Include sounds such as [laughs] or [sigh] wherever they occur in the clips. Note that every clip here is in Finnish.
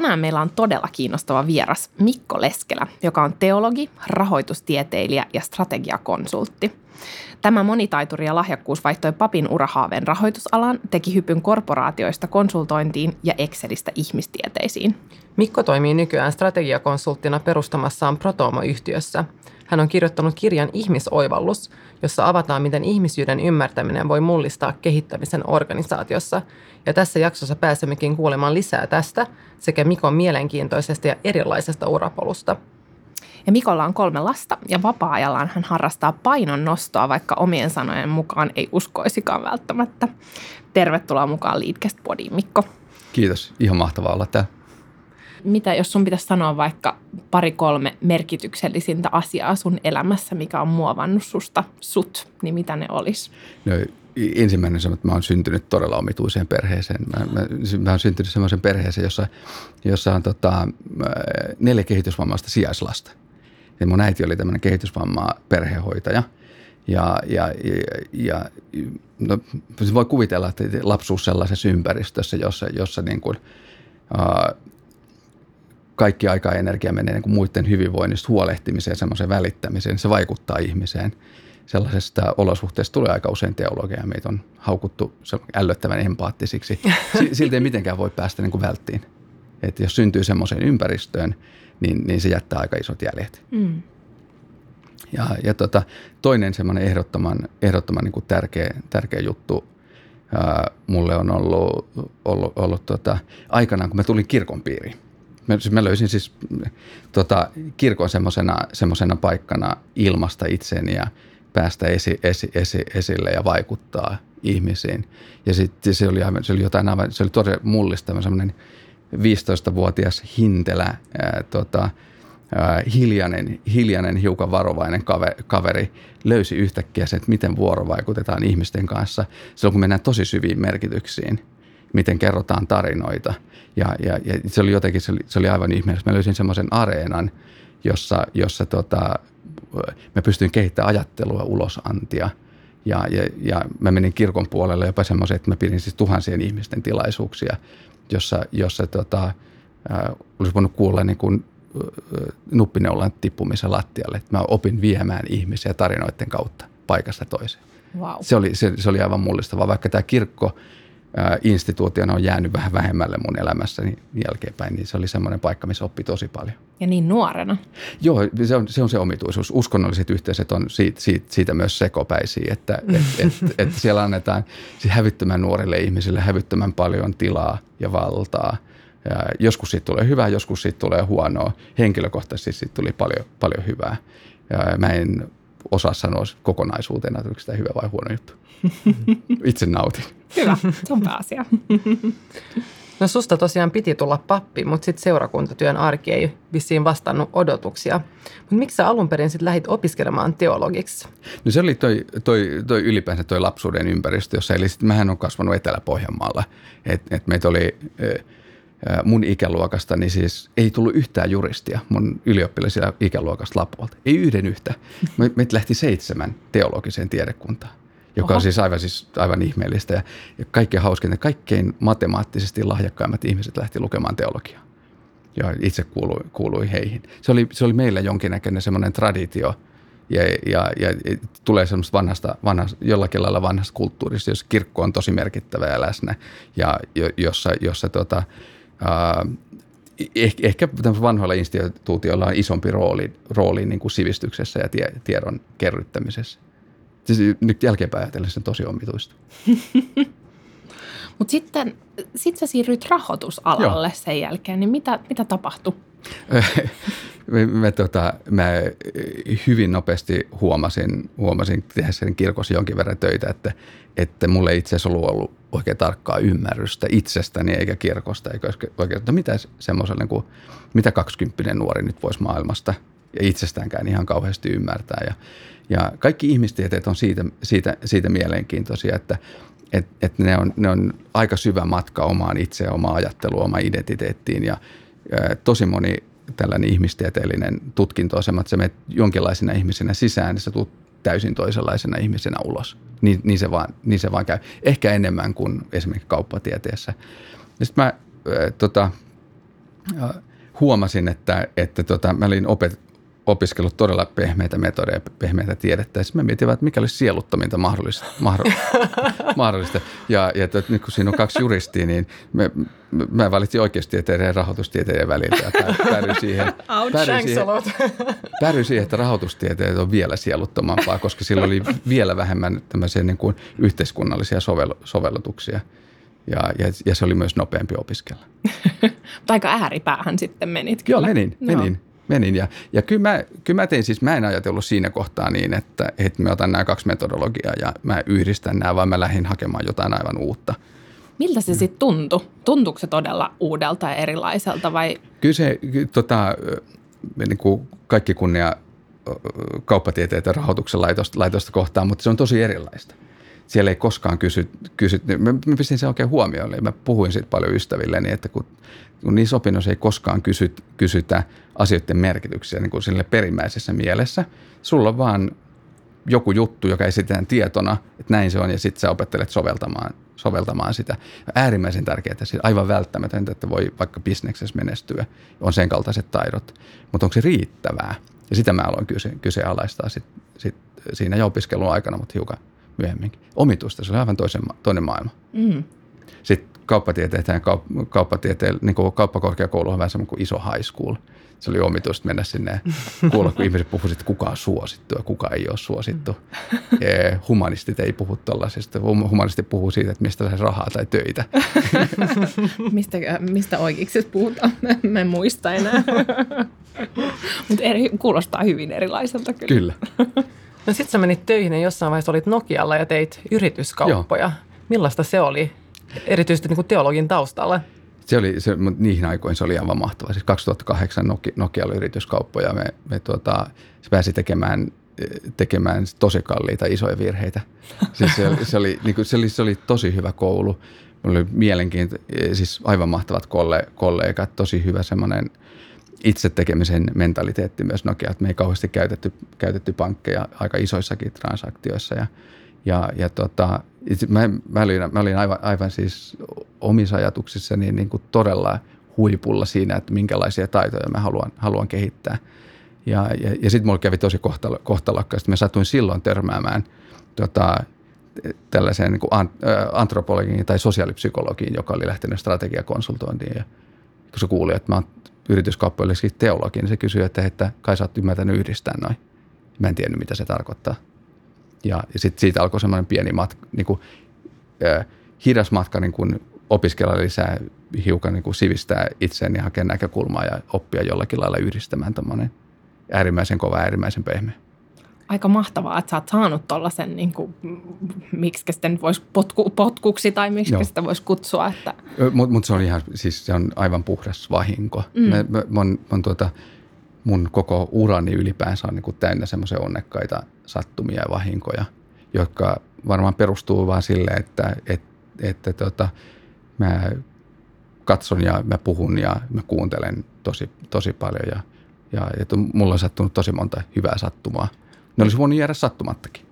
Tänään meillä on todella kiinnostava vieras Mikko Leskelä, joka on teologi, rahoitustieteilijä ja strategiakonsultti. Tämä monitaituri ja lahjakkuus vaihtoi papin urahaaveen rahoitusalan, teki hypyn korporaatioista konsultointiin ja Excelistä ihmistieteisiin. Mikko toimii nykyään strategiakonsulttina perustamassaan Protomo-yhtiössä. Hän on kirjoittanut kirjan Ihmisoivallus, jossa avataan, miten ihmisyyden ymmärtäminen voi mullistaa kehittämisen organisaatiossa. Ja tässä jaksossa pääsemmekin kuulemaan lisää tästä sekä Mikon mielenkiintoisesta ja erilaisesta urapolusta. Ja Mikolla on kolme lasta ja vapaa-ajallaan hän harrastaa painon nostoa, vaikka omien sanojen mukaan ei uskoisikaan välttämättä. Tervetuloa mukaan Leadcast Bodiin, Mikko. Kiitos, ihan mahtavaa olla täällä. Mitä jos sun pitäisi sanoa vaikka pari-kolme merkityksellisintä asiaa sun elämässä, mikä on muovannut susta sut, niin mitä ne olisi? No, ensimmäinen on, että mä oon syntynyt todella omituiseen perheeseen. Mä, mä, mä oon syntynyt semmoisen perheeseen, jossa, jossa on tota, neljä kehitysvammaista sijaislasta. Ja mun äiti oli tämmöinen kehitysvammaa perhehoitaja. Ja, ja, ja, no, voi kuvitella, että lapsuus sellaisessa ympäristössä, jossa, jossa niin kuin, uh, kaikki aika ja energia menee niin kuin muiden hyvinvoinnista huolehtimiseen, semmoisen välittämiseen, se vaikuttaa ihmiseen. Sellaisesta olosuhteesta tulee aika usein teologia. Meitä on haukuttu ällöttävän empaattisiksi. [laughs] Silti ei mitenkään voi päästä niin kuin välttiin. Että jos syntyy semmoiseen ympäristöön, niin, niin se jättää aika isot jäljet. Mm. Ja, ja tota, toinen semmoinen ehdottoman, ehdottoman niin kuin tärkeä, tärkeä juttu ää, mulle on ollut, ollut, ollut tota, aikanaan, kun mä tulin kirkon piiriin – Mä, siis mä löysin siis tota, kirkon semmoisena paikkana ilmasta itseni ja päästä esi, esi, esi, esille ja vaikuttaa ihmisiin. Ja sitten se oli, se oli jotain aivan, se oli todella mullistava semmoinen 15-vuotias hintelä, ää, tota, ää, hiljainen, hiljainen, hiukan varovainen kaveri, kaveri löysi yhtäkkiä se, että miten vuorovaikutetaan ihmisten kanssa silloin, kun mennään tosi syviin merkityksiin – miten kerrotaan tarinoita. Ja, ja, ja se oli jotenkin, se oli, se oli aivan ihmeellistä. Mä löysin semmoisen areenan, jossa, jossa tota, mä pystyin kehittämään ajattelua, ulosantia. Ja, ja, ja mä menin kirkon puolelle jopa semmoisen, että mä pidin siis tuhansien ihmisten tilaisuuksia, jossa, jossa tota, äh, olisi voinut kuulla niin kuin nuppineulan tippumisen lattialle. Että mä opin viemään ihmisiä tarinoiden kautta paikasta toiseen. Wow. Se, oli, se, se oli aivan mullistavaa, vaikka tämä kirkko – instituutiona on jäänyt vähän vähemmälle mun elämässäni jälkeenpäin, niin se oli semmoinen paikka, missä oppi tosi paljon. Ja niin nuorena. Joo, se on se, on se omituisuus. Uskonnolliset yhteisöt on siitä, siitä, siitä myös sekopäisiä, että [laughs] et, et, et siellä annetaan siis hävyttömän nuorille ihmisille hävyttömän paljon tilaa ja valtaa. Ja joskus siitä tulee hyvää, joskus siitä tulee huonoa. Henkilökohtaisesti siitä tuli paljon, paljon hyvää. Ja mä en osaa sanoa kokonaisuutena, että onko sitä hyvä vai huono juttu. [laughs] Itse nautin. Hyvä, [laughs] se on pääasia. No susta tosiaan piti tulla pappi, mutta sitten seurakuntatyön arki ei vissiin vastannut odotuksia. Mutta miksi sä alun perin sitten lähdit opiskelemaan teologiksi? No se oli toi, toi, toi ylipäänsä toi lapsuuden ympäristö, jossa eli sitten mähän on kasvanut Etelä-Pohjanmaalla. Et, et meitä oli mun ikäluokasta, niin siis ei tullut yhtään juristia mun ylioppilaisia ikäluokasta Lapuolta. Ei yhden yhtä. Meitä lähti seitsemän teologiseen tiedekuntaan joka Oho. on siis aivan, siis aivan ihmeellistä. Ja, ja kaikkein hauskinta, kaikkein matemaattisesti lahjakkaimmat ihmiset lähti lukemaan teologiaa. Ja itse kuului, kuului heihin. Se oli, se oli meillä jonkinnäköinen semmoinen traditio, ja, ja, ja tulee semmoista vanhasta, vanhasta, jollakin lailla vanhasta kulttuurista, jos kirkko on tosi merkittävä ja läsnä, ja jossa, jossa tota, ää, ehkä, ehkä vanhoilla instituutioilla on isompi rooli, rooli niin kuin sivistyksessä ja tie, tiedon kerryttämisessä. Siis nyt jälkeenpäin ajatellen se on tosi omituista. [laughs] Mutta sitten sit sä siirryit rahoitusalalle Joo. sen jälkeen, niin mitä, mitä tapahtui? [laughs] me, tota, mä hyvin nopeasti huomasin, huomasin tehdä sen kirkossa jonkin verran töitä, että, että mulle itse asiassa ollut, ollut oikein tarkkaa ymmärrystä itsestäni eikä kirkosta, eikä oikein, että mitä semmoiselle, niin mitä kaksikymppinen nuori nyt voisi maailmasta ja itsestäänkään ihan kauheasti ymmärtää. Ja, ja kaikki ihmistieteet on siitä, siitä, siitä mielenkiintoisia, että et, et ne, on, ne on aika syvä matka omaan itseään, omaan ajatteluun, omaan identiteettiin ja tosi moni tällainen ihmistieteellinen tutkintoasema, että sä menet jonkinlaisena ihmisenä sisään, niin sä tulet täysin toisenlaisena ihmisenä ulos. Niin, niin, se vaan, niin se vaan käy. Ehkä enemmän kuin esimerkiksi kauppatieteessä. sitten mä äh, tota, äh, huomasin, että, että tota, mä olin opet, opiskellut todella pehmeitä metodeja, pehmeitä tiedettä. Ja sitten mä mietin, että mikä olisi sieluttominta mahdollista. [laughs] mahdollista. Ja, ja että nyt kun siinä on kaksi juristia, niin me, mä valitsin oikeustieteiden ja rahoitustieteiden väliltä. Ja päädyin siihen, [laughs] päädyin siihen, [laughs] päädyin siihen, että rahoitustieteet on vielä sieluttomampaa, koska sillä oli vielä vähemmän tämmöisiä niin kuin yhteiskunnallisia sovel- sovellutuksia. Ja, ja, ja se oli myös nopeampi opiskella. Mutta aika ääripäähän sitten menit kyllä. Joo, menin, menin menin. Ja, ja kyllä, mä, kyllä mä tein siis, mä en ajatellut siinä kohtaa niin, että, että mä otan nämä kaksi metodologiaa ja mä yhdistän nämä, vaan mä lähdin hakemaan jotain aivan uutta. Miltä se sitten tuntui? Tuntuuko se todella uudelta ja erilaiselta vai? Kyllä se, tota, niin kuin kaikki kunnia kauppatieteet ja rahoituksen laitosta, laitosta kohtaan, mutta se on tosi erilaista. Siellä ei koskaan kysy, kysy mä, mä pistin sen oikein huomioon, mä puhuin siitä paljon ystävilleni, että kun kun niissä opinnoissa ei koskaan kysy, kysytä asioiden merkityksiä niin kuin sille perimmäisessä mielessä. Sulla on vaan joku juttu, joka esitetään tietona, että näin se on, ja sitten sä opettelet soveltamaan, soveltamaan sitä. Äärimmäisen tärkeää, siis aivan välttämätöntä, että voi vaikka bisneksessä menestyä, on sen kaltaiset taidot. Mutta onko se riittävää? Ja sitä mä aloin kyse, kyseenalaistaa sit, sit siinä jo opiskelun aikana, mutta hiukan myöhemminkin. Omituista, se oli aivan toisen, toinen maailma. Mm. Sitten kauppatieteet ja kaup- kauppatieteen, niin kuin kauppakorkeakoulu on vähän semmoinen kuin iso high school. Se oli omituista mennä sinne kuulla, kun ihmiset puhuivat, että kuka on suosittu ja kuka ei ole suosittu. Humanistit ei puhu tuollaisesta. Humanistit puhuu siitä, että mistä saisi rahaa tai töitä. [laughs] mistä, mistä oikeiksi puhutaan? Mä en muista enää. [laughs] Mutta kuulostaa hyvin erilaiselta kyllä. Kyllä. No sitten sä menit töihin ja jossain vaiheessa olit Nokialla ja teit yrityskauppoja. Joo. Millaista se oli? erityisesti niin kuin teologin taustalla. Se oli, se, niihin aikoihin se oli aivan mahtavaa. Siis 2008 Nokia, Nokia oli yrityskauppa ja me, me tuota, se pääsi tekemään, tekemään tosi kalliita isoja virheitä. Siis se, se, oli, niin kuin, se, oli, se oli tosi hyvä koulu. Mulla oli mielenkiinto, siis aivan mahtavat kolle, kollegat, tosi hyvä semmoinen itse tekemisen mentaliteetti myös Nokia, että me ei kauheasti käytetty, käytetty pankkeja aika isoissakin transaktioissa ja, ja, ja tota, mä, mä, olin, mä olin aivan, aivan siis omissa ajatuksissani niin kuin todella huipulla siinä, että minkälaisia taitoja mä haluan, haluan kehittää. Ja, ja, ja sitten mulla kävi tosi kohtalo, kohtalokkaasti. Mä satuin silloin törmäämään tota, tällaiseen niin kuin antropologiin tai sosiaalipsykologiin, joka oli lähtenyt strategiakonsultointiin. Ja kun se kuuli, että mä oon yrityskauppoille teologi, niin se kysyi, että, että kai sä oot ymmärtänyt yhdistää noin. Mä en tiennyt, mitä se tarkoittaa. Ja, ja sitten siitä alkoi semmoinen pieni matka, niin kuin, äh, hidas matka niin kuin opiskella lisää, hiukan niin kuin sivistää itseäni ja hakea näkökulmaa ja oppia jollakin lailla yhdistämään tämmöinen äärimmäisen kova, äärimmäisen pehmeä. Aika mahtavaa, että sä oot saanut tuollaisen, niin miksi sitä nyt voisi potku, potkuksi tai miksi Joo. sitä voisi kutsua. Että... Mutta mut se on ihan, siis se on aivan puhdas vahinko. Mm. Mä, mä, mä, mä, tuota, mun koko urani ylipäänsä on niin kuin täynnä semmoisia onnekkaita sattumia ja vahinkoja, jotka varmaan perustuu vaan sille, että, että, että tota, mä katson ja mä puhun ja mä kuuntelen tosi, tosi paljon ja, ja että mulla on sattunut tosi monta hyvää sattumaa. Ne olisi voinut jäädä sattumattakin.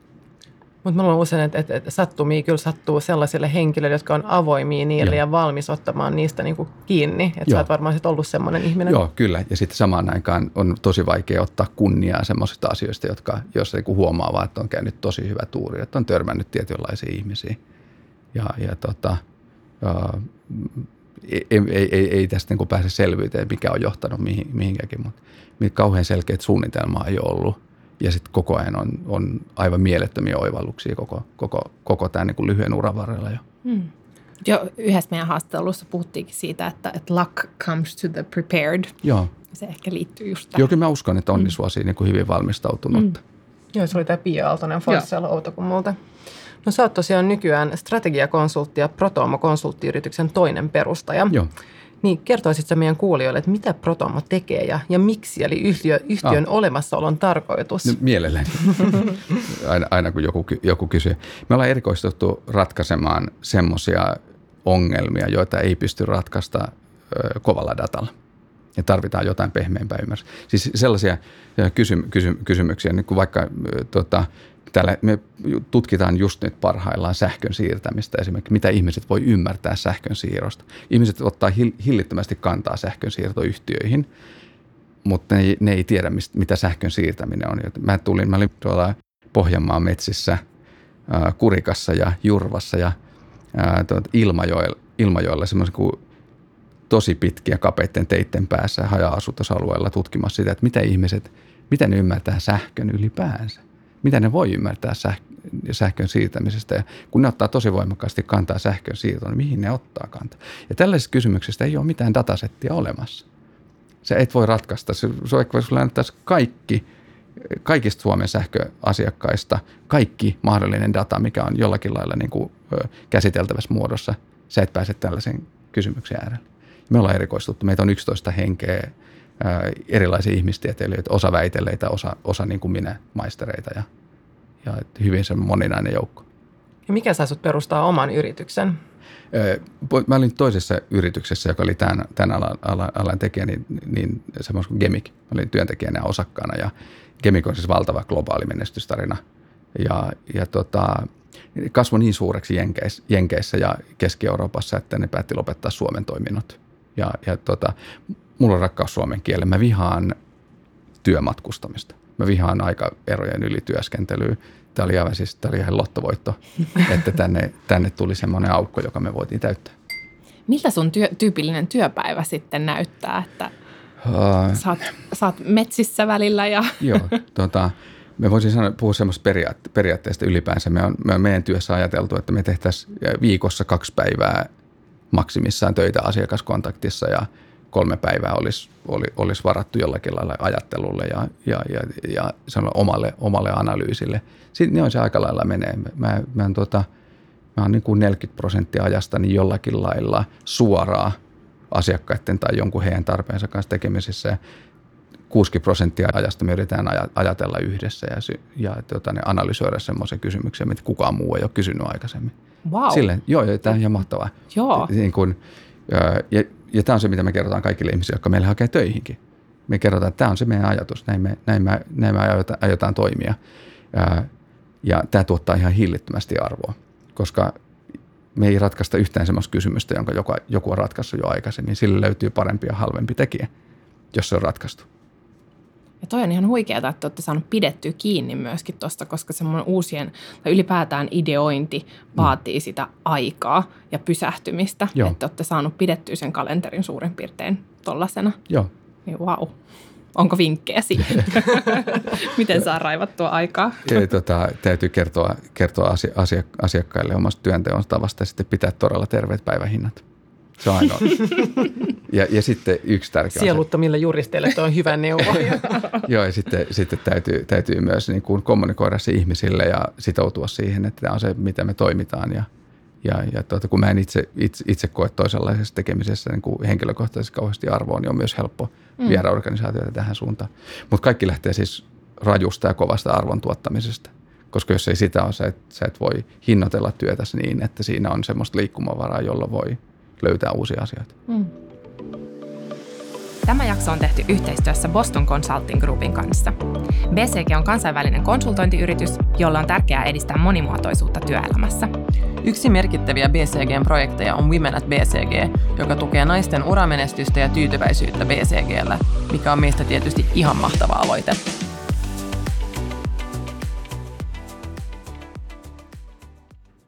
Mutta mä usein, että, että, että sattumia kyllä sattuu sellaisille henkilöille, jotka on avoimia niille Joo. ja valmis ottamaan niistä niin kuin kiinni. Että sä oot varmaan sit ollut semmoinen ihminen. Joo, kyllä. Ja sitten samaan aikaan on tosi vaikea ottaa kunniaa semmoisista asioista, jotka, jos niin huomaa vaan, että on käynyt tosi hyvä tuuri, että on törmännyt tietynlaisiin ihmisiin. Ja, ja tota, ja, ei, ei, ei, ei tästä niin kuin pääse selvyyteen, mikä on johtanut mihin, mihinkäkin, mutta kauhean selkeät suunnitelmaa ei ole ollut ja sitten koko ajan on, on aivan mielettömiä oivalluksia koko, koko, koko tämän niin kuin lyhyen uran varrella jo. Hmm. Jo yhdessä meidän haastattelussa puhuttiinkin siitä, että, että luck comes to the prepared. Joo. Se ehkä liittyy just tähän. Joo, kyllä mä uskon, että Onni suosii niin kuin hyvin valmistautunutta. Mm. Joo, se oli tämä Pia Aaltonen Forcell Outokummulta. No sä oot tosiaan nykyään strategiakonsultti ja Protomo-konsulttiyrityksen toinen perustaja. Joo. Niin kertoisitko meidän kuulijoille, että mitä Protomo tekee ja, ja miksi, eli yhtiö, yhtiön ah. olemassaolon tarkoitus? No, mielelläni, [laughs] aina, aina kun joku, joku kysyy. Me ollaan erikoistuttu ratkaisemaan semmoisia ongelmia, joita ei pysty ratkaista ö, kovalla datalla. Ja tarvitaan jotain pehmeämpää ymmärrystä. Siis sellaisia kysy, kysy, kysymyksiä, niin kuin vaikka tota, täällä me tutkitaan just nyt parhaillaan sähkön siirtämistä esimerkiksi, mitä ihmiset voi ymmärtää sähkön siirrosta. Ihmiset ottaa hillittömästi kantaa sähkön siirtoyhtiöihin, mutta ne ei, ne ei tiedä, mistä, mitä sähkön siirtäminen on. Mä tulin, mä olin tuolla Pohjanmaan metsissä, Kurikassa ja Jurvassa ja äh, tuot, Ilmajoella, Ilmajoella semmoisen kuin tosi pitkiä kapeitten teitten päässä haja-asutusalueella tutkimassa sitä, että mitä ihmiset, miten ne ymmärtää sähkön ylipäänsä mitä ne voi ymmärtää sähkön siirtämisestä. Ja kun ne ottaa tosi voimakkaasti kantaa sähkön siirtoon, niin mihin ne ottaa kantaa? Ja tällaisista kysymyksistä ei ole mitään datasettia olemassa. Se et voi ratkaista. Se, vaikka jos kaikki, kaikista Suomen sähköasiakkaista, kaikki mahdollinen data, mikä on jollakin lailla niin kuin, käsiteltävässä muodossa, sä et pääse tällaisen kysymyksen äärelle. Me ollaan erikoistuttu. Meitä on 11 henkeä erilaisia ihmistieteilijöitä, osa väitelleitä, osa, osa niin kuin minä, maistereita ja, ja hyvin se moninainen joukko. Ja mikä saa sinut perustaa oman yrityksen? Mä olin toisessa yrityksessä, joka oli tämän, tämän alan, alan, alan tekijä, niin, niin semmoista kuin Gemik. Mä olin työntekijänä ja osakkaana ja Gemik on siis valtava globaali menestystarina. Ja, ja tota, kasvoi niin suureksi Jenkeissä, Jenkeissä ja Keski-Euroopassa, että ne päätti lopettaa Suomen toiminnot. Ja, ja tota, mulla on rakkaus suomen kieleen. Mä vihaan työmatkustamista. Mä vihaan aikaerojen ylityöskentelyä. Tämä oli aivan siis, tämä oli ihan lottovoitto, [laughs] että tänne, tänne tuli semmoinen aukko, joka me voitiin täyttää. Miltä sun työ, tyypillinen työpäivä sitten näyttää, että uh, saat, saat metsissä välillä? Ja... [laughs] Joo, tota, me voisin sanoa, puhua semmoista periaatteesta ylipäänsä. Me on, me on meidän työssä ajateltu, että me tehtäisiin viikossa kaksi päivää maksimissaan töitä asiakaskontaktissa ja – kolme päivää olisi, oli, olisi varattu jollakin lailla ajattelulle ja, ja, ja, ja omalle, omalle analyysille. Sitten niin on se aika lailla menee. Mä, mä, en, tota, mä olen niin kuin 40 prosenttia ajasta niin jollakin lailla suoraa asiakkaiden tai jonkun heidän tarpeensa kanssa tekemisissä. 60 prosenttia ajasta me yritetään ajatella yhdessä ja, ja tota, ne analysoida semmoisen kysymyksen, mitä kukaan muu ei ole kysynyt aikaisemmin. Wow. Silleen, joo, tämä on ihan mahtavaa. Joo. Niin kuin, ja, ja tämä on se, mitä me kerrotaan kaikille ihmisille, jotka meille hakee töihinkin. Me kerrotaan, että tämä on se meidän ajatus, näin me, näin me, näin me aiotaan, aiotaan toimia. Ja, ja tämä tuottaa ihan hillittömästi arvoa, koska me ei ratkaista yhtään sellaista kysymystä, jonka joku, joku on ratkaissut jo aikaisemmin. Sille löytyy parempi ja halvempi tekijä, jos se on ratkaistu. Ja toi on ihan huikeaa, että olette saaneet pidettyä kiinni myöskin tuosta, koska semmoinen uusien, tai ylipäätään ideointi vaatii mm. sitä aikaa ja pysähtymistä. Joo. Että olette saaneet pidettyä sen kalenterin suurin piirtein tollasena. Joo. Niin wow. Onko vinkkejä siihen? [laughs] [laughs] Miten saa raivattua aikaa? Ei, tota, täytyy kertoa, kertoa asia, asiakkaille omasta työnteon tavasta ja sitten pitää todella terveet päivähinnat. Se on ainoa. ja, ja sitten yksi tärkeä Sieluttomille juristeille tuo on hyvä neuvo. [laughs] Joo, ja sitten, sitten täytyy, täytyy myös niin kuin kommunikoida se ihmisille ja sitoutua siihen, että tämä on se, miten me toimitaan. Ja, ja, ja tuota, kun mä en itse, itse, itse koe toisenlaisessa tekemisessä niin kuin henkilökohtaisesti kauheasti arvoa, niin on myös helppo mm. viedä organisaatioita tähän suuntaan. Mutta kaikki lähtee siis rajusta ja kovasta arvon tuottamisesta. Koska jos ei sitä ole, sä et, sä et voi hinnoitella työtäsi niin, että siinä on semmoista liikkumavaraa, jolla voi – löytää uusia asioita. Mm. Tämä jakso on tehty yhteistyössä Boston Consulting Groupin kanssa. BCG on kansainvälinen konsultointiyritys, jolla on tärkeää edistää monimuotoisuutta työelämässä. Yksi merkittäviä BCGn projekteja on Women at BCG, joka tukee naisten uramenestystä ja tyytyväisyyttä BCGllä, mikä on meistä tietysti ihan mahtava aloite.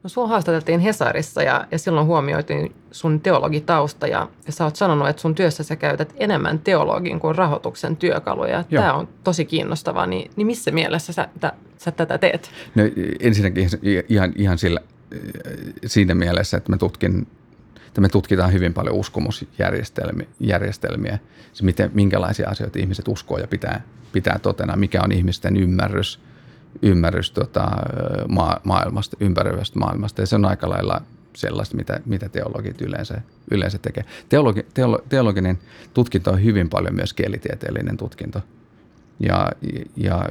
No sua haastateltiin Hesarissa ja, ja silloin huomioitiin sun teologitausta ja, ja sä oot sanonut, että sun työssä sä käytät enemmän teologin kuin rahoituksen työkaluja. Tämä on tosi kiinnostavaa, niin, niin missä mielessä sä, tä, sä tätä teet? No ensinnäkin ihan, ihan sillä, siinä mielessä, että mä tutkin että me tutkitaan hyvin paljon uskomusjärjestelmiä, se miten, minkälaisia asioita ihmiset uskoo ja pitää, pitää totena, mikä on ihmisten ymmärrys, ymmärrys tota, maa, maailmasta, ympäröivästä maailmasta. Ja se on aika lailla sellaista, mitä, mitä teologit yleensä, yleensä tekee. Teologi, teolo, teologinen tutkinto on hyvin paljon myös kielitieteellinen tutkinto. Ja, ja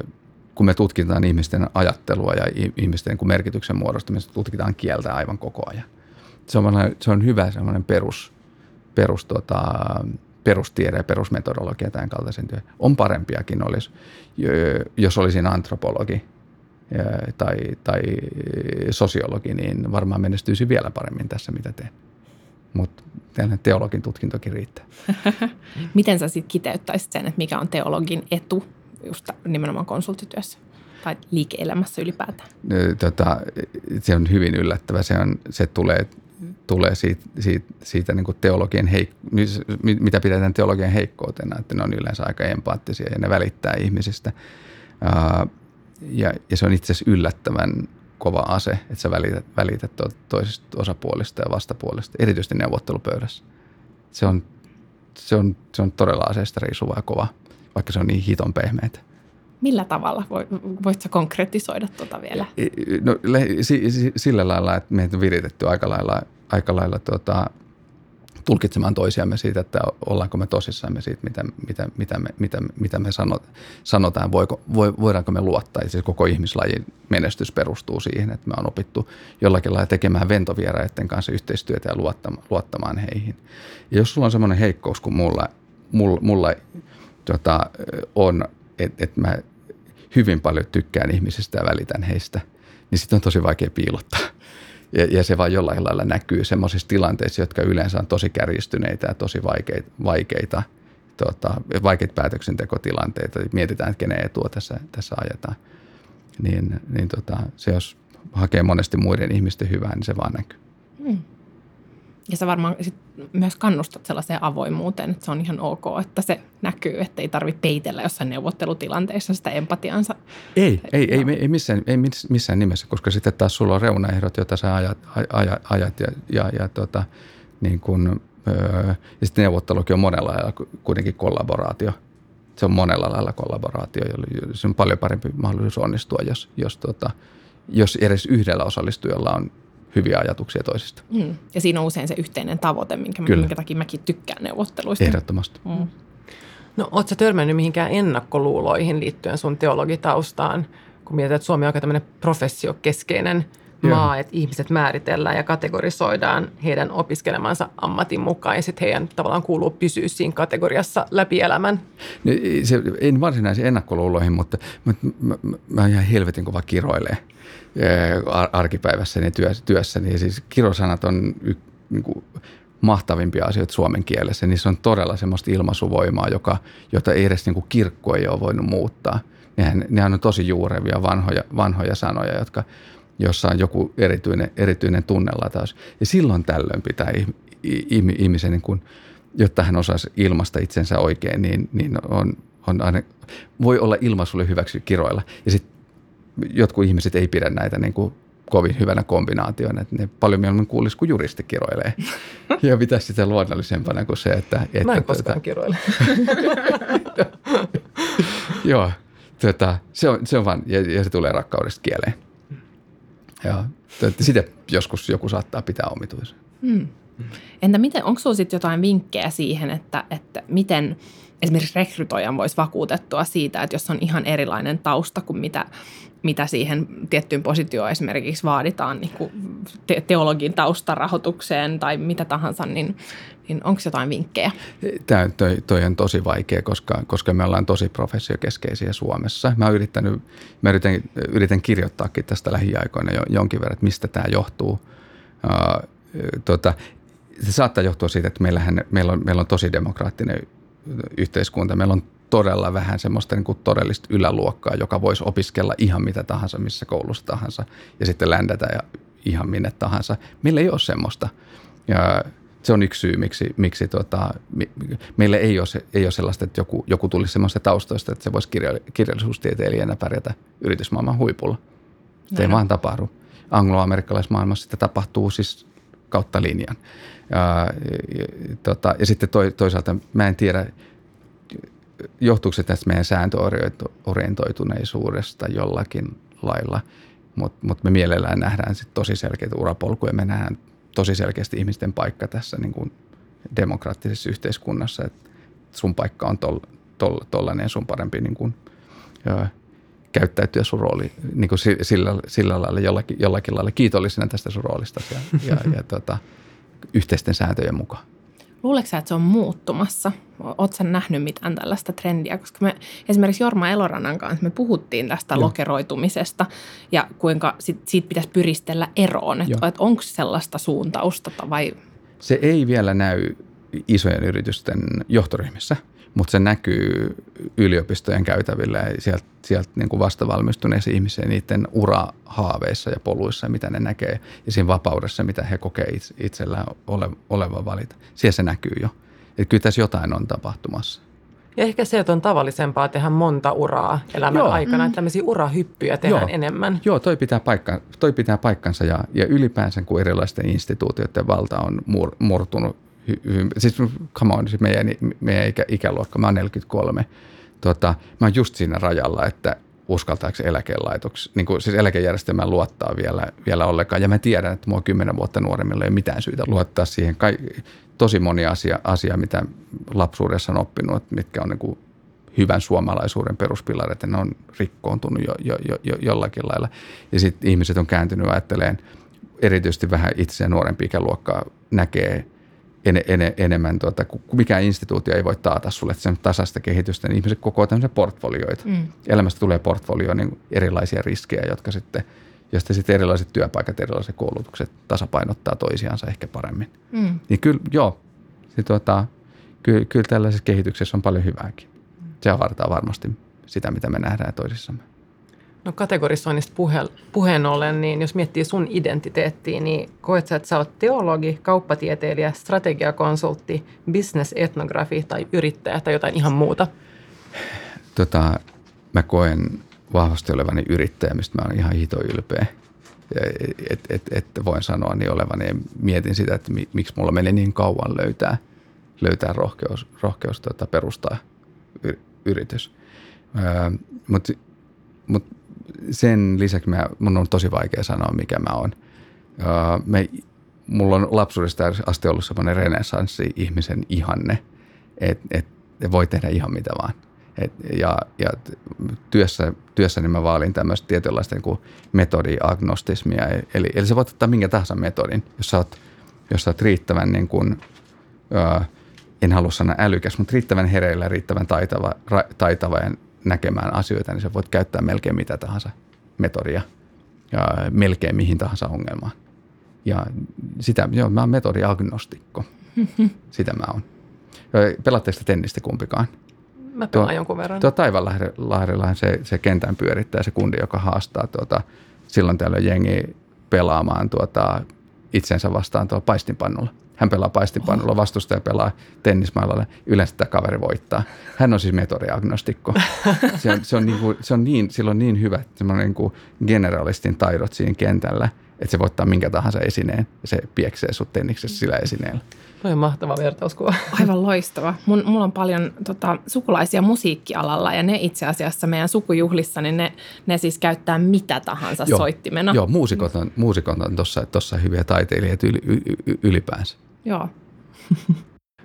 kun me tutkitaan ihmisten ajattelua ja ihmisten niin merkityksen muodostamista, tutkitaan kieltä aivan koko ajan. Se on, se on hyvä semmoinen perus, perus tota, perustiede ja perusmetodologia tämän kaltaisen työn. On parempiakin olisi, jos olisin antropologi tai, tai sosiologi, niin varmaan menestyisi vielä paremmin tässä, mitä teen. Mutta teologin tutkintokin riittää. [laughs] Miten sä sitten kiteyttäisit sen, että mikä on teologin etu just nimenomaan konsulttityössä tai liike-elämässä ylipäätään? Tota, se on hyvin yllättävä. Se, on, se tulee, tulee siitä, siitä, siitä niin teologian heik- mitä pidetään teologian heikkoutena, että ne on yleensä aika empaattisia ja ne välittää ihmisistä. Ja, ja se on itse asiassa yllättävän kova ase, että sä välität, välität toisesta osapuolista ja vastapuolista, erityisesti neuvottelupöydässä. Se on, se on, se on todella aseesta riisuva ja kova, vaikka se on niin hiton pehmeitä. Millä tavalla? Voitko konkretisoida tuota vielä? No, sillä lailla, että meitä on viritetty aika lailla, aika lailla tuota, tulkitsemaan toisiamme siitä, että ollaanko me tosissamme siitä, mitä, mitä, mitä me, mitä, mitä me sanot, sanotaan, voiko, voidaanko me luottaa. Siis koko ihmislajin menestys perustuu siihen, että me on opittu jollakin lailla tekemään ventovieraiden kanssa yhteistyötä ja luottamaan, luottamaan heihin. Ja jos sulla on semmoinen heikkous kuin mulla, mulla, mulla tota, on, että et mä hyvin paljon tykkään ihmisistä ja välitän heistä, niin sitten on tosi vaikea piilottaa. Ja, ja se vaan jollain lailla näkyy semmoisissa tilanteissa, jotka yleensä on tosi kärjistyneitä ja tosi vaikeita, vaikeita, tota, vaikeita päätöksentekotilanteita. Mietitään, että kenen etua tässä, tässä ajetaan. Niin, niin tota, se jos hakee monesti muiden ihmisten hyvää, niin se vaan näkyy. Hmm. Ja sä varmaan sit myös kannustat sellaiseen avoimuuteen, että se on ihan ok, että se näkyy, että ei tarvitse peitellä jossain neuvottelutilanteessa sitä empatiansa. Ei, ei, ei, ei, missään, ei missään nimessä, koska sitten taas sulla on reunaehdot, joita sä ajat, ajat, ajat ja, ja, ja tota, niin kun, öö, ja sitten neuvottelukin on monella lailla kuitenkin kollaboraatio. Se on monella lailla kollaboraatio, jolloin se on paljon parempi mahdollisuus onnistua, jos, jos, tota, jos edes yhdellä osallistujalla on hyviä ajatuksia toisista. Mm. Ja siinä on usein se yhteinen tavoite, minkä, Kyllä. minkä takia mäkin tykkään neuvotteluista. Ehdottomasti. Mm. No, ootko törmännyt mihinkään ennakkoluuloihin liittyen sun teologitaustaan, kun mietit, että Suomi on aika tämmöinen professiokeskeinen Joo. maa, että ihmiset määritellään ja kategorisoidaan heidän opiskelemansa ammatin mukaan ja sitten heidän tavallaan kuuluu pysyä siinä kategoriassa läpi elämän. No, se, en varsinaisiin ennakkoluuloihin, mutta mä, mä, mä, mä ihan helvetin kova kiroilee arkipäivässäni työssä, työssäni. Siis kirosanat on y, niin kuin mahtavimpia asioita suomen kielessä. Niissä on todella semmoista ilmaisuvoimaa, joka, jota ei edes niin kuin kirkko ei ole voinut muuttaa. Nehän, nehän on tosi juurevia vanhoja, vanhoja sanoja, jotka, jossa on joku erityinen, erityinen tunnelataus. Ja silloin tällöin pitää ihmisen, niin kuin, jotta hän osaisi ilmasta itsensä oikein, niin, niin on, on aina, voi olla ilmaisulle hyväksi kiroilla. Ja sitten jotkut ihmiset ei pidä näitä niin kuin kovin hyvänä kombinaationa, että ne paljon mieluummin kuulisi, kun juristi kiroilee. [laughs] ja pitäisi sitä luonnollisempana kuin se, että... että Mä en koskaan tuota. [laughs] Joo, tuota, se, on, se on vaan, ja, ja se tulee rakkaudesta kieleen. Ja tuota, sitä joskus joku saattaa pitää omituisen. Hmm. Entä miten, onko sinulla sitten jotain vinkkejä siihen, että, että miten esimerkiksi rekrytoijan voisi vakuutettua siitä, että jos on ihan erilainen tausta kuin mitä mitä siihen tiettyyn positioon esimerkiksi vaaditaan niin kuin te- teologin taustarahoitukseen tai mitä tahansa, niin, niin onko jotain vinkkejä? Tämä toi, toi on tosi vaikea, koska, koska me ollaan tosi professiokeskeisiä Suomessa. Mä yritän, mä yritän, yritän kirjoittaakin tästä lähiaikoina jo, jonkin verran, että mistä tämä johtuu. Uh, tota, se saattaa johtua siitä, että meillähän, meillä, on, meillä on tosi demokraattinen yhteiskunta. Meillä on todella vähän semmoista niin kuin todellista yläluokkaa, joka voisi opiskella ihan mitä tahansa, missä koulussa tahansa ja sitten ländätä ja ihan minne tahansa. Meillä ei ole semmoista. Ja se on yksi syy, miksi, miksi tota, meillä ei ole, ei ole sellaista, että joku, joku tulisi semmoista taustoista, että se voisi kirja, kirjallisuustieteilijänä pärjätä yritysmaailman huipulla. Se ei vaan tapahdu. Anglo-amerikkalaismaailmassa sitä tapahtuu siis kautta linjan. Ja, ja, tota, ja sitten to, toisaalta mä en tiedä, johtuuko se tästä meidän sääntöorientoituneisuudesta jollakin lailla, mutta mut me mielellään nähdään sit tosi selkeitä urapolkuja. Me nähdään tosi selkeästi ihmisten paikka tässä niin kuin demokraattisessa yhteiskunnassa, että sun paikka on tol, tol, tollainen ja sun parempi niin kuin, ö, käyttäytyä sun rooli niin kuin sillä, sillä lailla jollakin, jollakin lailla kiitollisena tästä sun roolista ja, ja, ja [laughs] tota, yhteisten sääntöjen mukaan. Luuletko sä, että se on muuttumassa? Oletko nähnyt mitään tällaista trendiä? Koska me esimerkiksi Jorma Elorannan kanssa me puhuttiin tästä Joo. lokeroitumisesta ja kuinka sit, siitä pitäisi pyristellä eroon. Että et onko sellaista suuntausta vai? Se ei vielä näy isojen yritysten johtoryhmissä – mutta se näkyy yliopistojen käytävillä ja sieltä, sieltä niin kuin vastavalmistuneissa ihmisiä niiden urahaaveissa ja poluissa, mitä ne näkee ja siinä vapaudessa, mitä he kokee itsellään ole, olevan valita. Siellä se näkyy jo. Et kyllä tässä jotain on tapahtumassa. Ja ehkä se, että on tavallisempaa tehdä monta uraa elämän Joo. aikana, että tämmöisiä urahyppyjä tehdään Joo. enemmän. Joo, toi pitää, paikka, toi pitää paikkansa ja, ja ylipäänsä kun erilaisten instituutioiden valta on mur, murtunut hy, siis come on, siis meidän, meidän ikä, ikäluokka, mä oon 43, tota, mä oon just siinä rajalla, että uskaltaako eläkelaitoksi, niin kuin siis eläkejärjestelmään luottaa vielä, vielä ollenkaan. Ja mä tiedän, että mua kymmenen vuotta nuoremmilla ei ole mitään syytä luottaa siihen. Kai, tosi moni asia, asia, mitä lapsuudessa on oppinut, mitkä on niin kuin hyvän suomalaisuuden peruspilarit, ne on rikkoontunut jo, jo, jo, jo jollakin lailla. Ja sitten ihmiset on kääntynyt ajattelemaan, erityisesti vähän itse nuorempi ikäluokkaa näkee – en, en, enemmän, tuota, mikään instituutio ei voi taata sulle sen tasasta kehitystä, niin ihmiset koko tämmöisiä portfolioita. Mm. Elämästä tulee portfolio niin erilaisia riskejä, jotka sitten, josta sitten erilaiset työpaikat, erilaiset koulutukset tasapainottaa toisiansa ehkä paremmin. Mm. Niin kyllä, joo, se, tuota, kyllä, kyllä tällaisessa kehityksessä on paljon hyvääkin. Se avartaa varmasti sitä, mitä me nähdään toisissamme. No kategorisoinnista puhe, puheen ollen, niin jos miettii sun identiteettiä, niin koet sä, että sä oot teologi, kauppatieteilijä, strategiakonsultti, etnografi tai yrittäjä tai jotain ihan muuta? Tota, mä koen vahvasti olevani yrittäjä, mistä mä oon ihan hito ylpeä. Että et, et, voin sanoa niin olevani ja mietin sitä, että miksi mulla meni niin kauan löytää, löytää rohkeus, rohkeus tota, perustaa yritys. Öö, Mutta mut sen lisäksi mä, mun on tosi vaikea sanoa, mikä mä oon. Me, mulla on lapsuudesta asti ollut semmoinen renessanssi-ihmisen ihanne, että et, voi tehdä ihan mitä vaan. Et, ja ja työssä, työssäni mä vaalin tämmöistä tietynlaista niin metodiagnostismia. Eli, eli sä voit ottaa minkä tahansa metodin, jos sä oot, jos sä oot riittävän niin kuin, ö, en halua sanoa älykäs, mutta riittävän hereillä, riittävän taitava, ra, taitava ja näkemään asioita, niin sä voit käyttää melkein mitä tahansa metodia ja melkein mihin tahansa ongelmaan. Ja sitä, joo, mä oon metodiagnostikko. [laughs] Sitä mä oon. Pelaatteko sitä tennistä kumpikaan? Mä pelaan tuo, jonkun verran. Tuo Taivanlahdellahan se, se kentän pyörittää se kundi, joka haastaa tuota, silloin tällöin jengi pelaamaan tuota, itsensä vastaan tuolla paistinpannulla. Hän pelaa paistinpannulla, vastustaja pelaa tennismailalle. Yleensä tämä kaveri voittaa. Hän on siis metodiagnostikko. Se on, se on, niin kuin, se on niin, sillä on niin hyvät niin kuin generalistin taidot siinä kentällä, että se voittaa minkä tahansa esineen ja se pieksee sut tenniksessä sillä esineellä. Toi on mahtava vertauskuva. Aivan loistava. Mun, mulla on paljon tota, sukulaisia musiikkialalla ja ne itse asiassa meidän sukujuhlissa, niin ne, ne siis käyttää mitä tahansa joo, soittimena. Joo, muusikot on, muusikot on tuossa hyviä taiteilijat yli, y, y, ylipäänsä. Joo. [laughs]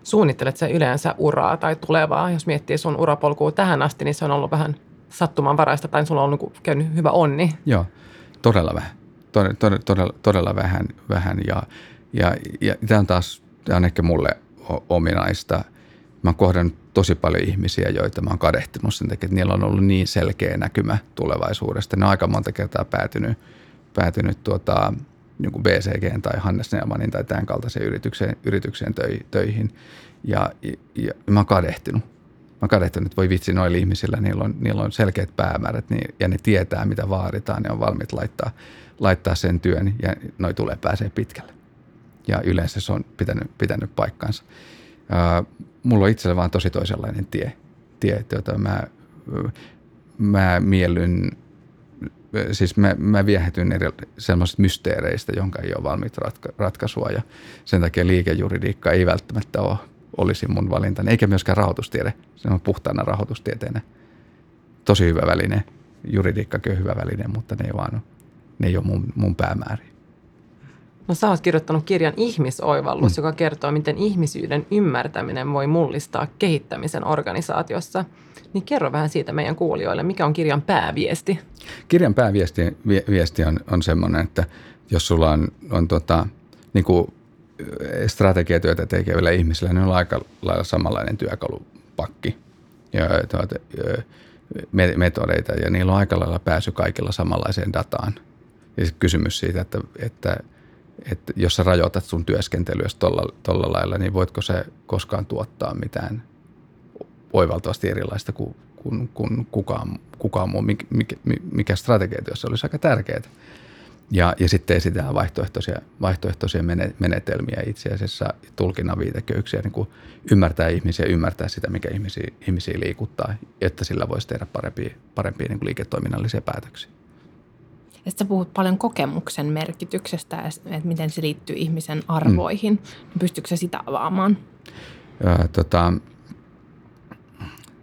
Suunnittelet sä yleensä uraa tai tulevaa? Jos miettii sun urapolkua tähän asti, niin se on ollut vähän sattumanvaraista tai sulla on niin käynyt hyvä onni. Joo, todella vähän. Todella, todella, todella vähän, vähän ja, ja, ja tämä on taas, tämä on ehkä mulle ominaista. Mä oon kohdannut tosi paljon ihmisiä, joita mä oon kadehtinut sen takia, että niillä on ollut niin selkeä näkymä tulevaisuudesta. Ne on aika monta kertaa päätynyt, päätynyt tuota, niin kuin BCG tai Hannes Neamanin tai tämän kaltaiseen yritykseen, yritykseen töihin. Ja, ja, mä oon kadehtinut. Mä oon kadehtinut, että voi vitsi noilla ihmisillä, niillä on, niillä on selkeät päämäärät niin, ja ne tietää, mitä vaaditaan. Ne on valmiit laittaa, laittaa sen työn ja noi tulee pääsee pitkälle. Ja yleensä se on pitänyt, pitänyt paikkansa. Ää, mulla on itsellä vaan tosi toisenlainen tie. tie että mä, mä miellyn siis mä, mä viehätyn eri sellaisista mysteereistä, jonka ei ole valmiit ratka, ratkaisua ja sen takia liikejuridiikka ei välttämättä ole, olisi mun valinta, eikä myöskään rahoitustiede. Se on puhtaana rahoitustieteenä tosi hyvä väline. Juridiikkakin on hyvä väline, mutta ne ei vaan ne ei ole mun, mun päämääriä. No sä oot kirjoittanut kirjan Ihmisoivallus, mm. joka kertoo, miten ihmisyyden ymmärtäminen voi mullistaa kehittämisen organisaatiossa. Niin kerro vähän siitä meidän kuulijoille, mikä on kirjan pääviesti? Kirjan pääviesti viesti on, on semmoinen, että jos sulla on, on tota, niin kuin strategiatyötä tekevillä ihmisillä, niin on aika lailla samanlainen työkalupakki ja, tuota, metodeita ja niillä on aika lailla pääsy kaikilla samanlaiseen dataan. Ja kysymys siitä, että, että – että jos sä rajoitat sun työskentelyä tuolla lailla, niin voitko se koskaan tuottaa mitään oivaltavasti erilaista kuin, kuin, kuin kukaan, kukaan muu, mikä, mikä strategiatyössä olisi aika tärkeää. Ja, ja sitten esitetään vaihtoehtoisia, vaihtoehtoisia menetelmiä itse asiassa, tulkinnan viiteköyksiä, niin kuin ymmärtää ihmisiä, ymmärtää sitä, mikä ihmisiä, ihmisiä liikuttaa, että sillä voisi tehdä parempia, parempia niin kuin liiketoiminnallisia päätöksiä. Ja sitten puhut paljon kokemuksen merkityksestä, että miten se liittyy ihmisen arvoihin. Mm. Pystyykö se sitä avaamaan? Ja, tota,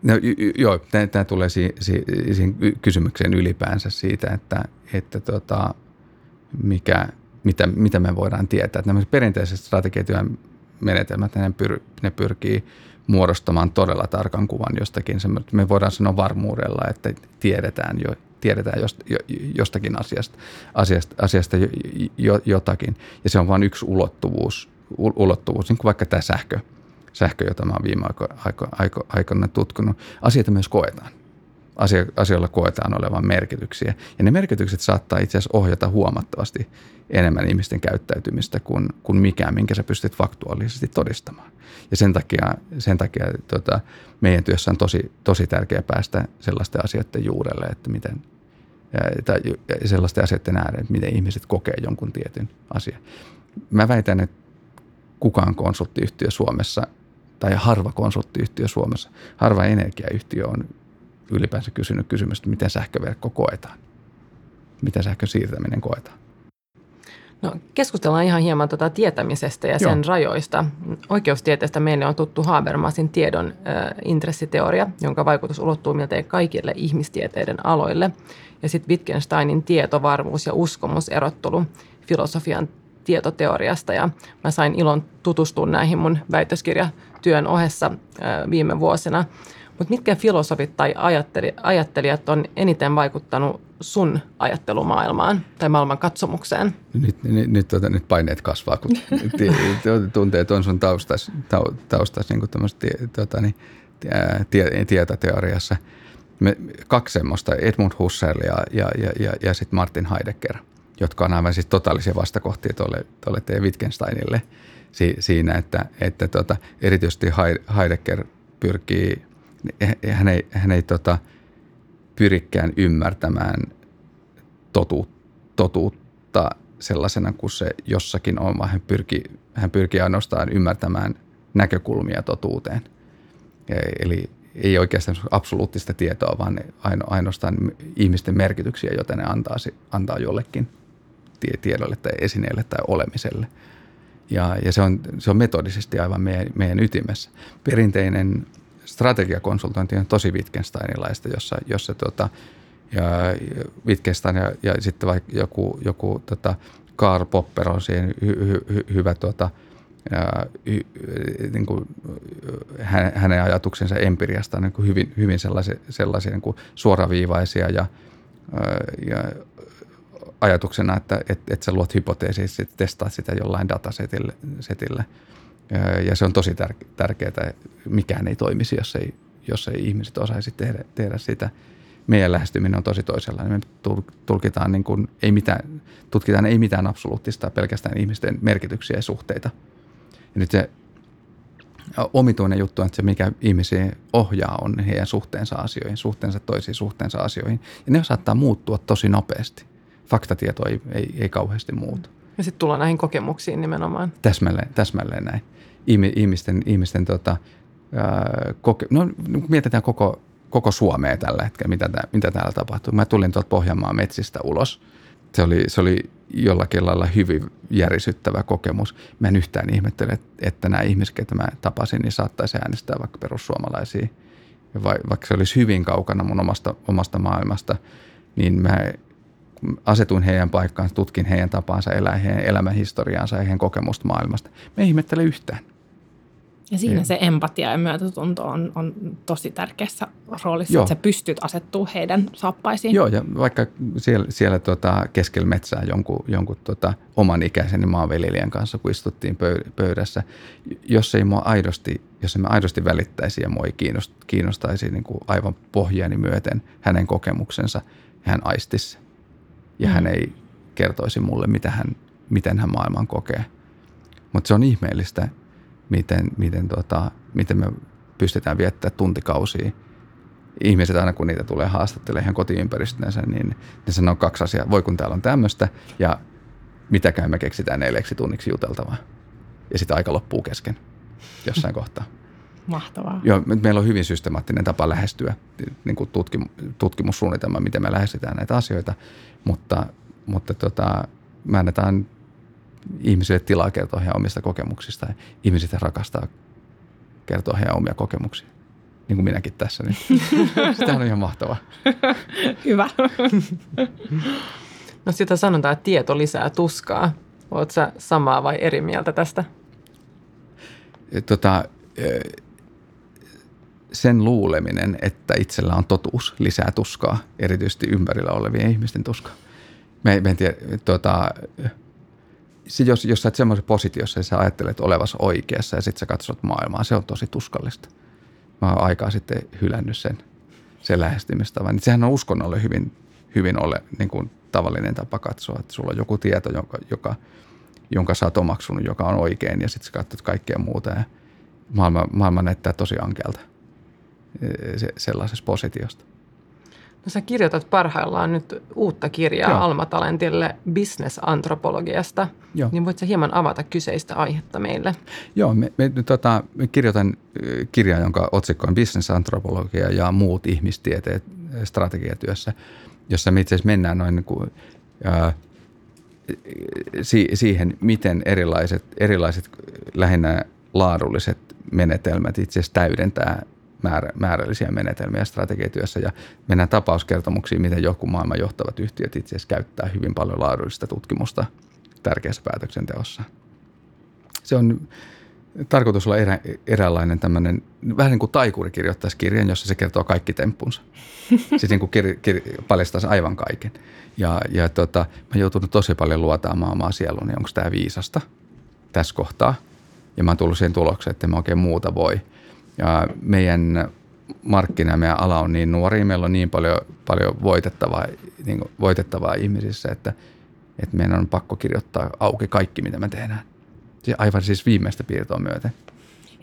no, joo, tämä tulee siihen si, si, kysymykseen ylipäänsä siitä, että, että tota, mikä, mitä, mitä me voidaan tietää. Että nämä perinteiset strategiatyön menetelmät, ne, pyr, ne pyrkii muodostamaan todella tarkan kuvan jostakin. Me voidaan sanoa varmuudella, että tiedetään jo tiedetään jostakin asiasta, asiasta, asiasta jotakin. Ja se on vain yksi ulottuvuus, ulottuvuus niin kuin vaikka tämä sähkö, sähkö jota mä olen viime aiko, aikoina tutkinut. Asioita myös koetaan. Asio, asioilla koetaan olevan merkityksiä. Ja ne merkitykset saattaa itse asiassa ohjata huomattavasti enemmän ihmisten käyttäytymistä kuin, kuin mikään, minkä sä pystyt faktuaalisesti todistamaan. Ja sen takia, sen takia tota, meidän työssä on tosi, tosi tärkeää päästä sellaisten asioiden juurelle, että miten, tai sellaisten asioiden ääreen, että miten ihmiset kokee jonkun tietyn asian. Mä väitän, että kukaan konsulttiyhtiö Suomessa tai harva konsulttiyhtiö Suomessa, harva energiayhtiö on ylipäänsä kysynyt kysymystä, miten sähköverkko koetaan, miten sähkön siirtäminen koetaan. No, keskustellaan ihan hieman tuota tietämisestä ja sen Joo. rajoista. Oikeustieteestä meille on tuttu Habermasin tiedon äh, intressiteoria, jonka vaikutus ulottuu miltei kaikille ihmistieteiden aloille. Ja sitten Wittgensteinin tietovarmuus ja uskomuserottelu filosofian tietoteoriasta. Ja mä sain ilon tutustua näihin mun väitöskirjatyön ohessa äh, viime vuosina. Mutta mitkä filosofit tai ajattelijat on eniten vaikuttanut sun ajattelumaailmaan tai maailman katsomukseen? Nyt, nyt, nyt, tota, nyt paineet kasvaa, kun [laughs] tuntee tuon sun taustas, taustas niin kuin tota, niin, tie, tietoteoriassa. Me, kaksi semmoista, Edmund Husserl ja, ja, ja, ja, ja sitten Martin Heidegger, jotka on aivan siis totaalisia vastakohtia tuolle, tuolle teidän Wittgensteinille si, siinä, että, että tota, erityisesti Heidegger pyrkii – hän ei, hän ei tota, pyrikään ymmärtämään totu, totuutta sellaisena kuin se jossakin on, vaan hän pyrkii, hän pyrkii ainoastaan ymmärtämään näkökulmia totuuteen. Eli ei oikeastaan absoluuttista tietoa, vaan ainoastaan ihmisten merkityksiä, joita ne antaa, antaa jollekin tiedolle tai esineelle tai olemiselle. Ja, ja se, on, se on metodisesti aivan meidän, meidän ytimessä. Perinteinen strategiakonsultointi on tosi Wittgensteinilaista, jossa, jossa tota, ja Wittgenstein ja, ja sitten vaikka joku, joku tota, Karl Popper on siihen hy, hy, hy, hyvä tota, ja, hy, niin kuin, hänen ajatuksensa empiriasta niin kuin hyvin, hyvin sellaisia, sellaisia niin kuin suoraviivaisia ja, ja ajatuksena, että et, et sä luot hypoteesia, että testaat sitä jollain datasetille. Setille. Ja se on tosi tär- tärkeää. Mikään ei toimisi, jos ei, jos ei ihmiset osaisi tehdä, tehdä sitä. Meidän lähestyminen on tosi toisenlainen. Me tulkitaan niin kuin, ei mitään, tutkitaan ei mitään absoluuttista, pelkästään ihmisten merkityksiä ja suhteita. Ja nyt se omituinen juttu on, että se mikä ihmisiä ohjaa on heidän suhteensa asioihin, suhteensa toisiin suhteensa asioihin. Ja ne saattaa muuttua tosi nopeasti. Faktatieto ei, ei, ei kauheasti muutu. Ja sitten tullaan näihin kokemuksiin nimenomaan. Täsmälleen, täsmälleen näin ihmisten, ihmisten tota, koke, no, mietitään koko, koko Suomea tällä hetkellä, mitä, tää, mitä täällä tapahtuu. Mä tulin tuolta Pohjanmaan metsistä ulos. Se oli, se oli jollakin lailla hyvin järisyttävä kokemus. Mä en yhtään ihmettele, että, nämä ihmiset, ketä mä tapasin, niin saattaisi äänestää vaikka perussuomalaisia. Vaikka se olisi hyvin kaukana mun omasta, omasta maailmasta, niin mä asetuin heidän paikkaan, tutkin heidän tapaansa elää, heidän elämänhistoriaansa ja heidän kokemusta maailmasta. Me ihmettele yhtään. Ja siinä Ei. se empatia ja myötätunto on, on tosi tärkeässä roolissa, Joo. että sä pystyt asettua heidän saappaisiin. Joo, ja vaikka siellä, siellä tota keskellä metsää jonkun, jonkun tota oman ikäiseni maanviljelijän kanssa, kun istuttiin pöydässä, jos ei mua aidosti, jos me aidosti välittäisi ja mua ei kiinnostaisi niin kuin aivan pohjani myöten hänen kokemuksensa, hän aistisi ja mm. hän ei kertoisi mulle, mitä hän, miten hän maailman kokee. Mutta se on ihmeellistä, miten, miten, tota, miten me pystytään viettämään tuntikausia. Ihmiset aina kun niitä tulee haastattelemaan ihan kotiympäristönsä, niin ne sanoo kaksi asiaa. Voi kun täällä on tämmöistä ja mitäkään me keksitään neljäksi tunniksi juteltavaa. Ja sitten aika loppuu kesken jossain kohtaa. Mahtavaa. Joo, meillä on hyvin systemaattinen tapa lähestyä niin kuin tutkimussuunnitelma, miten me lähestytään näitä asioita, mutta, mutta tota, me annetaan ihmisille tilaa kertoa heidän omista kokemuksista. Ihmiset rakastaa kertoa heidän omia kokemuksia. Niin kuin minäkin tässä. Niin. [laughs] Sitä on ihan mahtavaa. Hyvä. No sitä sanotaan, että tieto lisää tuskaa. Oletko sä samaa vai eri mieltä tästä? Tota, sen luuleminen, että itsellä on totuus, lisää tuskaa, erityisesti ympärillä olevien ihmisten tuskaa. Mä, mä en tiedä, tuota, jos, jos sä et semmoisessa positiossa ja sä ajattelet olevas oikeassa ja sitten sä katsot maailmaa, se on tosi tuskallista. Mä oon aikaa sitten hylännyt sen, sen lähestymistavan. Sehän on uskonnolle hyvin, hyvin ole niin kuin tavallinen tapa katsoa, että sulla on joku tieto, joka, joka, jonka sä oot omaksunut, joka on oikein ja sitten sä katsot kaikkea muuta ja maailma, maailma näyttää tosi ankealta se, sellaisesta positiosta. No sä kirjoitat parhaillaan nyt uutta kirjaa Joo. Alma Talentille bisnesantropologiasta. Joo. Niin voitko hieman avata kyseistä aihetta meille? Joo, me, me, tota, me kirjoitan kirjaa, jonka otsikko on bisnesantropologia ja muut ihmistieteet strategiatyössä, jossa me itse asiassa mennään noin niin kuin, ää, si, siihen, miten erilaiset, erilaiset lähinnä laadulliset menetelmät itse asiassa täydentää määrä, määrällisiä menetelmiä strategiatyössä ja mennään tapauskertomuksiin, miten joku maailman johtavat yhtiöt itse asiassa käyttää hyvin paljon laadullista tutkimusta tärkeässä päätöksenteossa. Se on tarkoitus olla erä, eräänlainen tämmöinen, vähän niin kuin taikuri kirjoittaisi kirjan, jossa se kertoo kaikki temppunsa. [laughs] Siis niin kuin kir, kir, paljastaisi aivan kaiken. Ja, ja tota, mä joutunut tosi paljon luotaamaan omaa sieluni, onko tämä viisasta tässä kohtaa. Ja mä oon tullut siihen tulokseen, että mä oikein muuta voi – ja meidän markkina, meidän ala on niin nuori, meillä on niin paljon, paljon voitettavaa, niin voitettavaa ihmisissä, että, että meidän on pakko kirjoittaa auki kaikki, mitä me tehdään. Aivan siis viimeistä piirtoa myöten.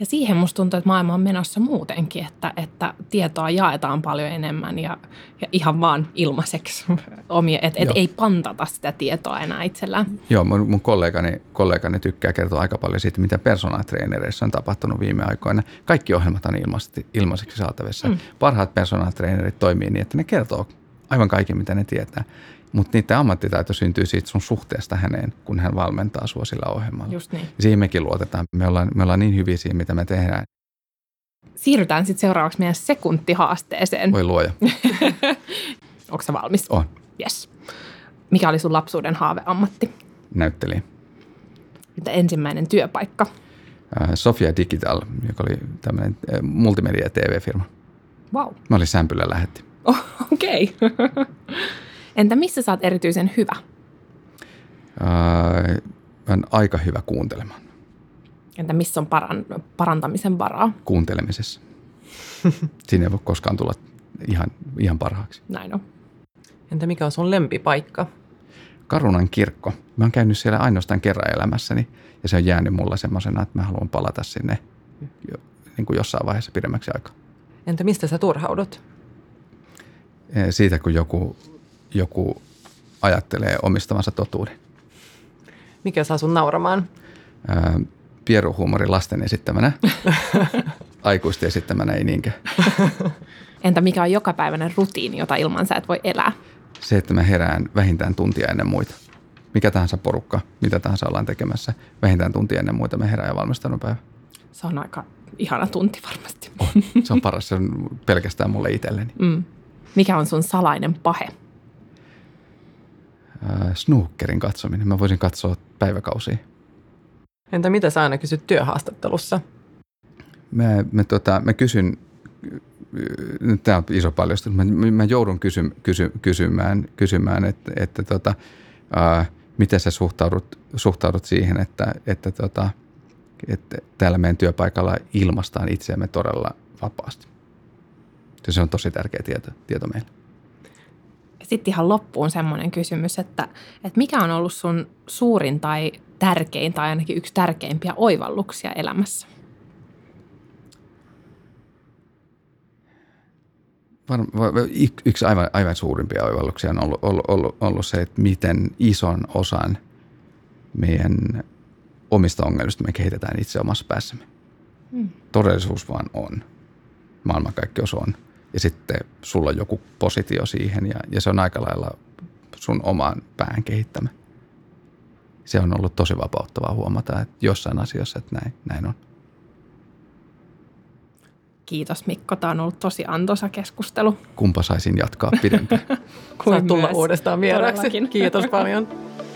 Ja siihen musta tuntuu, että maailma on menossa muutenkin, että, että tietoa jaetaan paljon enemmän ja, ja ihan vaan ilmaiseksi. [laughs] Omia, että et ei pantata sitä tietoa enää itsellään. Joo, mun, mun kollegani, kollegani tykkää kertoa aika paljon siitä, mitä personaatreenereissä on tapahtunut viime aikoina. Kaikki ohjelmat on ilmaiseksi, ilmaiseksi saatavissa. Mm. Parhaat personaatreenerit toimii niin, että ne kertoo aivan kaiken, mitä ne tietää. Mutta niiden ammattitaito syntyy siitä sun suhteesta häneen, kun hän valmentaa sua sillä ohjelmalla. Just niin. Ja siihen mekin luotetaan. Me ollaan, me ollaan niin hyviä siinä, mitä me tehdään. Siirrytään sitten seuraavaksi meidän sekuntihaasteeseen. Voi luoja. [laughs] Onko sä valmis? On. Yes. Mikä oli sun lapsuuden haaveammatti? Näyttelijä. Mitä ensimmäinen työpaikka? Sofia Digital, joka oli tämmöinen multimedia- ja TV-firma. Wow. Mä olin Sämpylä lähetti. Oh, [laughs] Okei. Okay. [laughs] Entä missä sä oot erityisen hyvä? Ää, on aika hyvä kuuntelemaan. Entä missä on paran, parantamisen varaa? Kuuntelemisessa. [laughs] Siinä ei voi koskaan tulla ihan, ihan parhaaksi. Näin on. Entä mikä on sun lempipaikka? Karunan kirkko. Mä oon käynyt siellä ainoastaan kerran elämässäni ja se on jäänyt mulla semmoisena, että mä haluan palata sinne jo, niin kuin jossain vaiheessa pidemmäksi aikaa. Entä mistä sä turhaudut? Siitä, kun joku joku ajattelee omistavansa totuuden. Mikä saa sun nauramaan? pieruhuumori lasten esittämänä. [laughs] aikuisten esittämänä ei niinkään. [laughs] Entä mikä on jokapäiväinen rutiini, jota ilman sä et voi elää? Se, että mä herään vähintään tuntia ennen muita. Mikä tahansa porukka, mitä tahansa ollaan tekemässä, vähintään tuntia ennen muita me herään ja valmistanut päivä. Se on aika ihana tunti varmasti. Oh, se on paras, se on pelkästään mulle itselleni. Mm. Mikä on sun salainen pahe? Äh, snookerin katsominen. Mä voisin katsoa päiväkausia. Entä mitä sä aina kysyt työhaastattelussa? Mä, mä, tota, mä kysyn, nyt tämä on iso paljastus, mä, mä joudun kysy, kysy, kysymään, kysymään että, että tota, ää, miten sä suhtaudut, suhtaudut siihen, että, että, tota, että täällä meidän työpaikalla ilmastaan itseämme todella vapaasti. Se on tosi tärkeä tieto, tieto meille. Sitten ihan loppuun semmoinen kysymys, että, että mikä on ollut sun suurin tai tärkein tai ainakin yksi tärkeimpiä oivalluksia elämässä? Var, yksi aivan, aivan suurimpia oivalluksia on ollut, ollut, ollut, ollut se, että miten ison osan meidän omista ongelmista me kehitetään itse omassa päässämme. Hmm. Todellisuus vaan on. Maailmankaikkeus on. Ja sitten sulla on joku positio siihen ja, ja se on aika lailla sun omaan pään kehittämä. Se on ollut tosi vapauttavaa huomata, että jossain asiassa, että näin, näin on. Kiitos Mikko, tämä on ollut tosi antoisa keskustelu. Kumpa saisin jatkaa pidempään. [laughs] Saat tulla uudestaan vieraaksi. Kiitos paljon. [laughs]